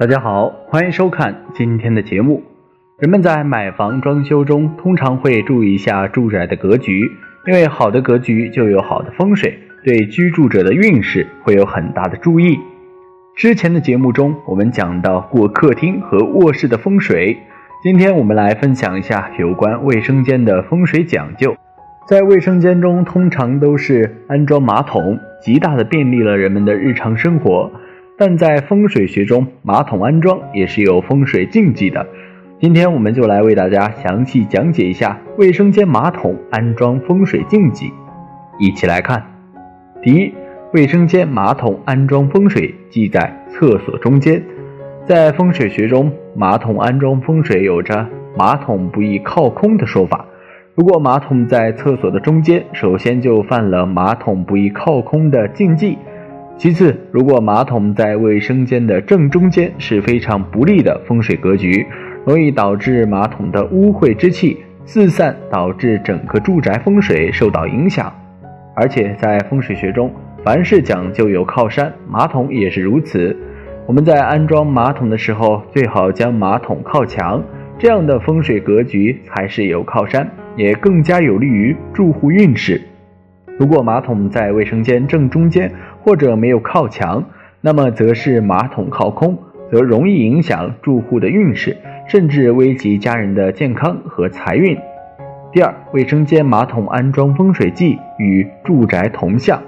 大家好，欢迎收看今天的节目。人们在买房装修中，通常会注意一下住宅的格局，因为好的格局就有好的风水，对居住者的运势会有很大的注意。之前的节目中，我们讲到过客厅和卧室的风水，今天我们来分享一下有关卫生间的风水讲究。在卫生间中，通常都是安装马桶，极大的便利了人们的日常生活。但在风水学中，马桶安装也是有风水禁忌的。今天我们就来为大家详细讲解一下卫生间马桶安装风水禁忌。一起来看。第一，卫生间马桶安装风水忌在厕所中间。在风水学中，马桶安装风水有着“马桶不宜靠空”的说法。如果马桶在厕所的中间，首先就犯了“马桶不宜靠空”的禁忌。其次，如果马桶在卫生间的正中间，是非常不利的风水格局，容易导致马桶的污秽之气四散，导致整个住宅风水受到影响。而且在风水学中，凡是讲究有靠山，马桶也是如此。我们在安装马桶的时候，最好将马桶靠墙，这样的风水格局才是有靠山，也更加有利于住户运势。如果马桶在卫生间正中间，或者没有靠墙，那么则是马桶靠空，则容易影响住户的运势，甚至危及家人的健康和财运。第二，卫生间马桶安装风水忌与住宅同向，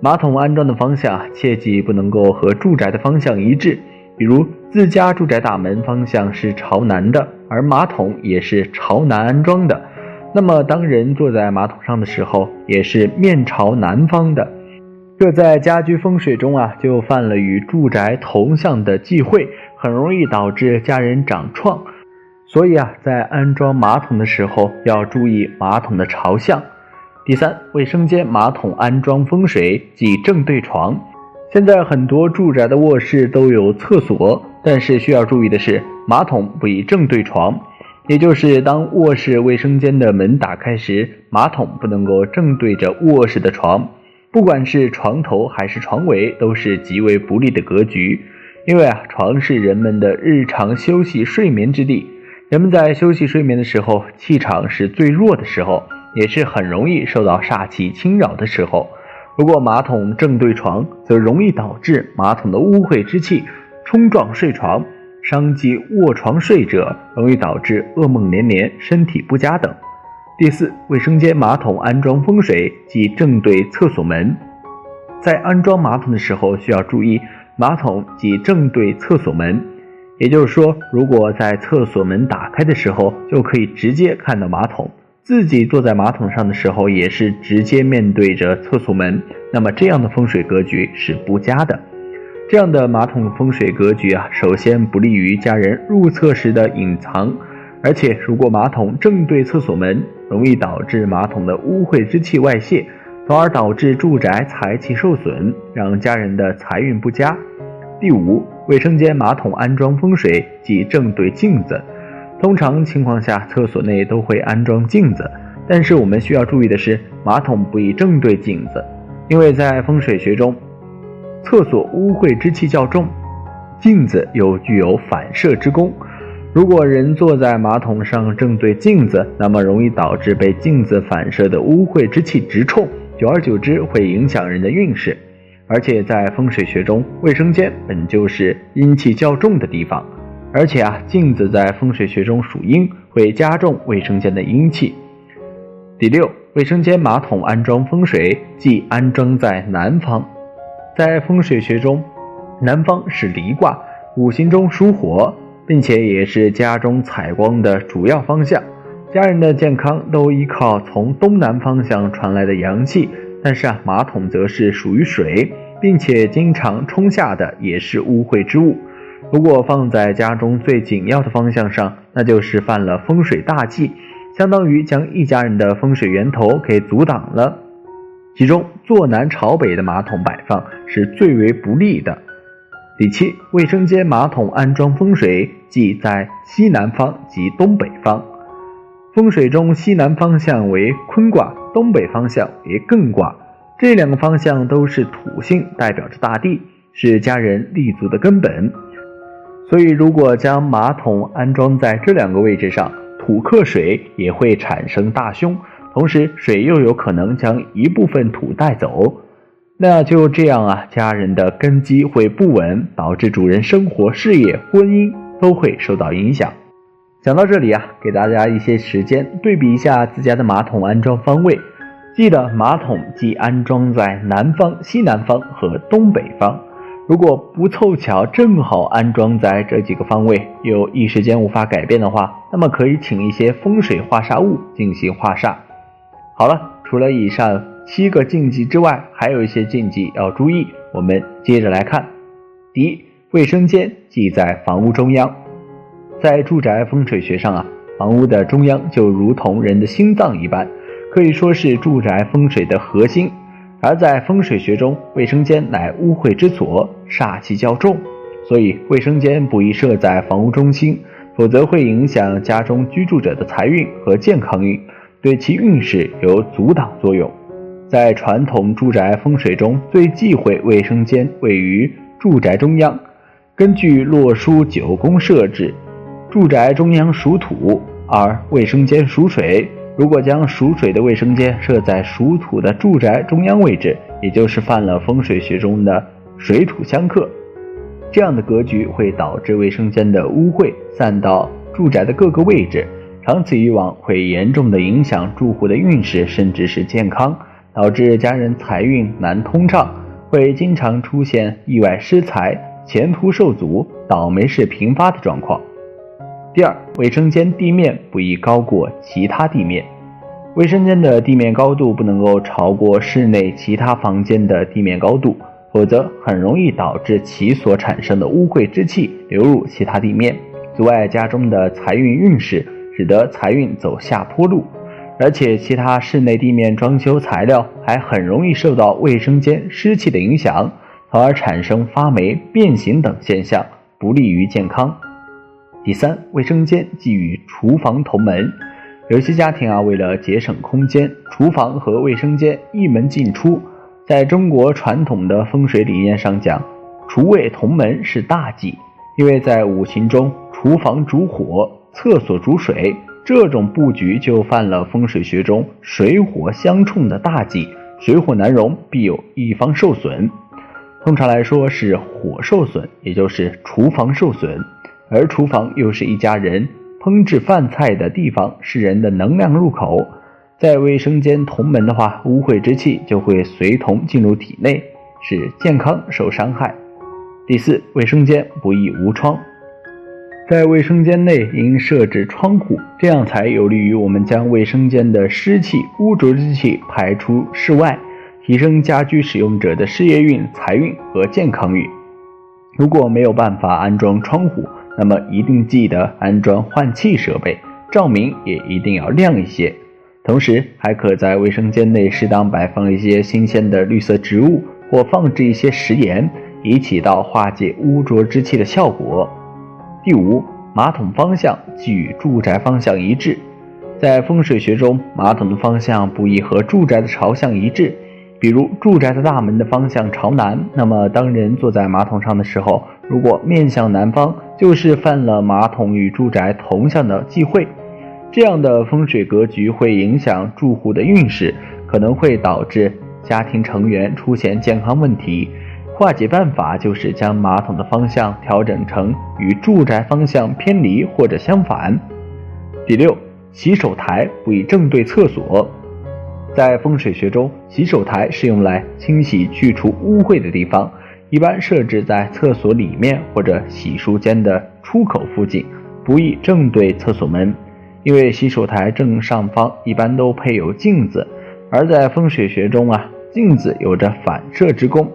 马桶安装的方向切记不能够和住宅的方向一致。比如自家住宅大门方向是朝南的，而马桶也是朝南安装的，那么当人坐在马桶上的时候，也是面朝南方的。这在家居风水中啊，就犯了与住宅同向的忌讳，很容易导致家人长创。所以啊，在安装马桶的时候要注意马桶的朝向。第三，卫生间马桶安装风水忌正对床。现在很多住宅的卧室都有厕所，但是需要注意的是，马桶不宜正对床，也就是当卧室卫生间的门打开时，马桶不能够正对着卧室的床。不管是床头还是床尾，都是极为不利的格局。因为啊，床是人们的日常休息睡眠之地，人们在休息睡眠的时候，气场是最弱的时候，也是很容易受到煞气侵扰的时候。如果马桶正对床，则容易导致马桶的污秽之气冲撞睡床，伤及卧床睡者，容易导致噩梦连连、身体不佳等。第四，卫生间马桶安装风水即正对厕所门。在安装马桶的时候，需要注意马桶即正对厕所门。也就是说，如果在厕所门打开的时候，就可以直接看到马桶；自己坐在马桶上的时候，也是直接面对着厕所门。那么这样的风水格局是不佳的。这样的马桶风水格局啊，首先不利于家人入厕时的隐藏，而且如果马桶正对厕所门，容易导致马桶的污秽之气外泄，从而导致住宅财气受损，让家人的财运不佳。第五，卫生间马桶安装风水即正对镜子。通常情况下，厕所内都会安装镜子，但是我们需要注意的是，马桶不宜正对镜子，因为在风水学中，厕所污秽之气较重，镜子又具有反射之功。如果人坐在马桶上正对镜子，那么容易导致被镜子反射的污秽之气直冲，久而久之会影响人的运势。而且在风水学中，卫生间本就是阴气较重的地方，而且啊，镜子在风水学中属阴，会加重卫生间的阴气。第六，卫生间马桶安装风水忌安装在南方。在风水学中，南方是离卦，五行中属火。并且也是家中采光的主要方向，家人的健康都依靠从东南方向传来的阳气。但是啊，马桶则是属于水，并且经常冲下的也是污秽之物。如果放在家中最紧要的方向上，那就是犯了风水大忌，相当于将一家人的风水源头给阻挡了。其中坐南朝北的马桶摆放是最为不利的。第七，卫生间马桶安装风水即在西南方及东北方。风水中，西南方向为坤卦，东北方向为艮卦。这两个方向都是土性，代表着大地，是家人立足的根本。所以如果将马桶安装在这两个位置上，土克水也会产生大凶，同时水又有可能将一部分土带走。那就这样啊，家人的根基会不稳，导致主人生活、事业、婚姻都会受到影响。讲到这里啊，给大家一些时间对比一下自家的马桶安装方位。记得马桶既安装在南方、西南方和东北方。如果不凑巧正好安装在这几个方位，又一时间无法改变的话，那么可以请一些风水化煞物进行化煞。好了，除了以上。七个禁忌之外，还有一些禁忌要注意。我们接着来看。第一，卫生间即在房屋中央。在住宅风水学上啊，房屋的中央就如同人的心脏一般，可以说是住宅风水的核心。而在风水学中，卫生间乃污秽之所，煞气较重，所以卫生间不宜设在房屋中心，否则会影响家中居住者的财运和健康运，对其运势有阻挡作用。在传统住宅风水中最忌讳卫生间位于住宅中央。根据《洛书九宫》设置，住宅中央属土，而卫生间属水。如果将属水的卫生间设在属土的住宅中央位置，也就是犯了风水学中的水土相克。这样的格局会导致卫生间的污秽散到住宅的各个位置，长此以往会严重的影响住户的运势，甚至是健康。导致家人财运难通畅，会经常出现意外失财、前途受阻、倒霉事频发的状况。第二，卫生间地面不宜高过其他地面，卫生间的地面高度不能够超过室内其他房间的地面高度，否则很容易导致其所产生的污秽之气流入其他地面，阻碍家中的财运运势，使得财运走下坡路。而且，其他室内地面装修材料还很容易受到卫生间湿气的影响，从而产生发霉、变形等现象，不利于健康。第三，卫生间即与厨房同门。有些家庭啊，为了节省空间，厨房和卫生间一门进出。在中国传统的风水理念上讲，厨卫同门是大忌，因为在五行中，厨房主火，厕所主水。这种布局就犯了风水学中水火相冲的大忌，水火难容，必有一方受损。通常来说是火受损，也就是厨房受损，而厨房又是一家人烹制饭菜的地方，是人的能量入口。在卫生间同门的话，污秽之气就会随同进入体内，使健康受伤害。第四，卫生间不宜无窗。在卫生间内应设置窗户，这样才有利于我们将卫生间的湿气、污浊之气排出室外，提升家居使用者的事业运、财运和健康运。如果没有办法安装窗户，那么一定记得安装换气设备，照明也一定要亮一些。同时，还可在卫生间内适当摆放一些新鲜的绿色植物，或放置一些食盐，以起到化解污浊之气的效果。第五，马桶方向即与住宅方向一致。在风水学中，马桶的方向不宜和住宅的朝向一致。比如，住宅的大门的方向朝南，那么当人坐在马桶上的时候，如果面向南方，就是犯了马桶与住宅同向的忌讳。这样的风水格局会影响住户的运势，可能会导致家庭成员出现健康问题。化解办法就是将马桶的方向调整成与住宅方向偏离或者相反。第六，洗手台不宜正对厕所。在风水学中，洗手台是用来清洗去除污秽的地方，一般设置在厕所里面或者洗漱间的出口附近，不宜正对厕所门，因为洗手台正上方一般都配有镜子，而在风水学中啊，镜子有着反射之功。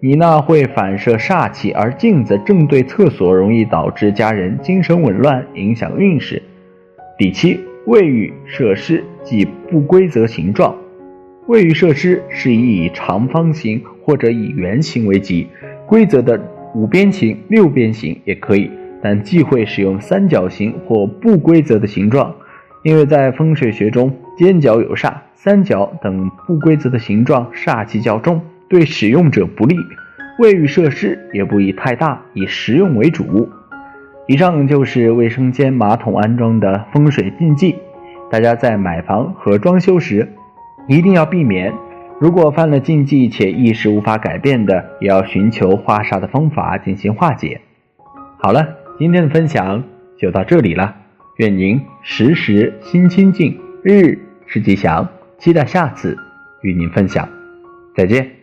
你那会反射煞气，而镜子正对厕所，容易导致家人精神紊乱，影响运势。第七，卫浴设施即不规则形状。卫浴设施适宜以长方形或者以圆形为吉，规则的五边形、六边形也可以，但忌讳使用三角形或不规则的形状，因为在风水学中，尖角有煞，三角等不规则的形状煞气较重。对使用者不利，卫浴设施也不宜太大，以实用为主。以上就是卫生间马桶安装的风水禁忌，大家在买房和装修时一定要避免。如果犯了禁忌且一时无法改变的，也要寻求化煞的方法进行化解。好了，今天的分享就到这里了，愿您时时心清静，日日是吉祥，期待下次与您分享，再见。